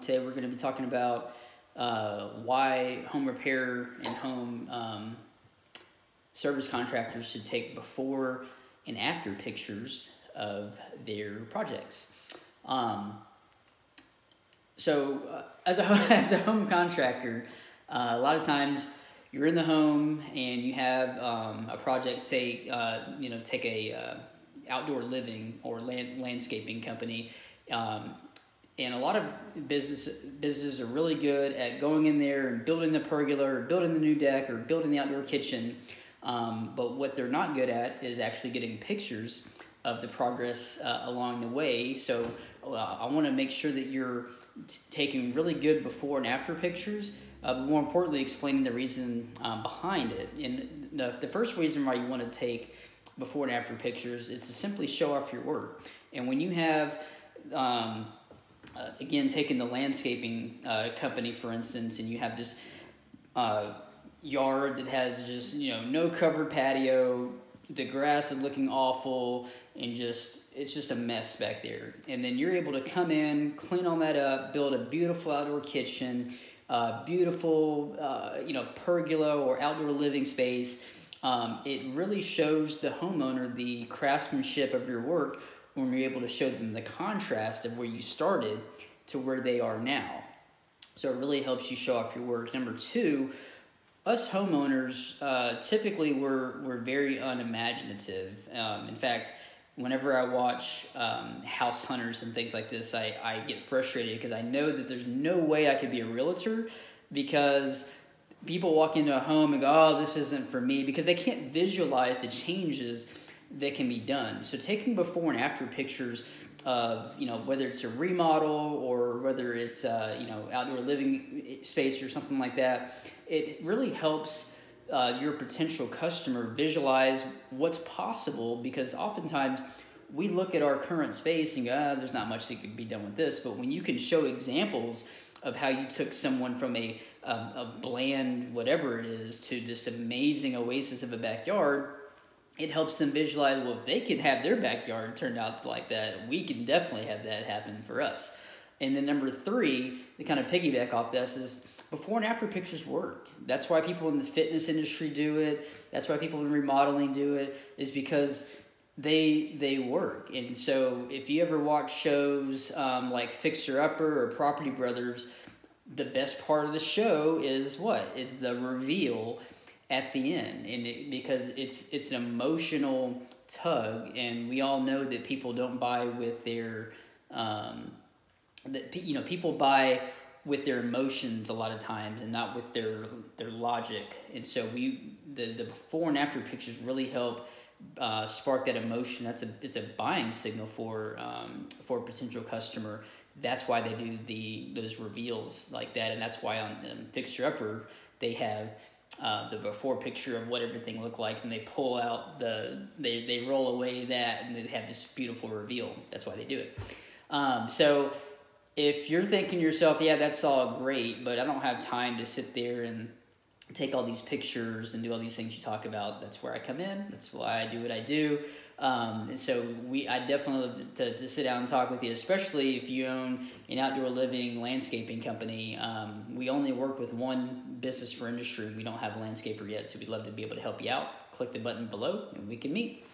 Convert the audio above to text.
Today we're going to be talking about uh, why home repair and home um, service contractors should take before and after pictures of their projects. Um, so, uh, as a as a home contractor, uh, a lot of times you're in the home and you have um, a project. Say, uh, you know, take a uh, outdoor living or land, landscaping company. Um, and a lot of business businesses are really good at going in there and building the pergola or building the new deck or building the outdoor kitchen. Um, but what they're not good at is actually getting pictures of the progress uh, along the way. So uh, I want to make sure that you're t- taking really good before and after pictures, uh, but more importantly, explaining the reason um, behind it. And the, the first reason why you want to take before and after pictures is to simply show off your work. And when you have um, uh, again, taking the landscaping uh, company for instance, and you have this uh, yard that has just you know no covered patio, the grass is looking awful, and just it's just a mess back there. And then you're able to come in, clean all that up, build a beautiful outdoor kitchen, uh, beautiful uh, you know pergola or outdoor living space. Um, it really shows the homeowner the craftsmanship of your work when you're able to show them the contrast of where you started to where they are now. So it really helps you show off your work. Number two, us homeowners uh, typically we're, we're very unimaginative. Um, in fact, whenever I watch um, house hunters and things like this, I, I get frustrated because I know that there's no way I could be a realtor because people walk into a home and go, oh, this isn't for me because they can't visualize the changes that can be done. So taking before and after pictures of you know whether it's a remodel or whether it's uh, you know outdoor living space or something like that, it really helps uh, your potential customer visualize what's possible because oftentimes we look at our current space and go, ah, there's not much that could be done with this. But when you can show examples of how you took someone from a, a, a bland whatever it is to this amazing oasis of a backyard, it helps them visualize well if they can have their backyard turned out like that. We can definitely have that happen for us. And then number three the kind of piggyback off this is before and after pictures work. That's why people in the fitness industry do it. That's why people in remodeling do it is because they they work. And so if you ever watch shows um, like fixer upper or property brothers the best part of the show is what? Is the reveal at the end and it, because it's it's an emotional tug and we all know that people don't buy with their um, that you know people buy with their emotions a lot of times and not with their their logic. And so we the, the before and after pictures really help uh, spark that emotion. That's a it's a buying signal for um, for a potential customer. That's why they do the those reveals like that and that's why on um, fixer upper they have uh, the before picture of what everything looked like, and they pull out the they they roll away that, and they have this beautiful reveal. That's why they do it. Um, so if you're thinking yourself, yeah, that's all great, but I don't have time to sit there and take all these pictures and do all these things you talk about. That's where I come in. That's why I do what I do. Um, and so we, I definitely love to, to, sit down and talk with you, especially if you own an outdoor living landscaping company. Um, we only work with one business for industry. We don't have a landscaper yet, so we'd love to be able to help you out. Click the button below and we can meet.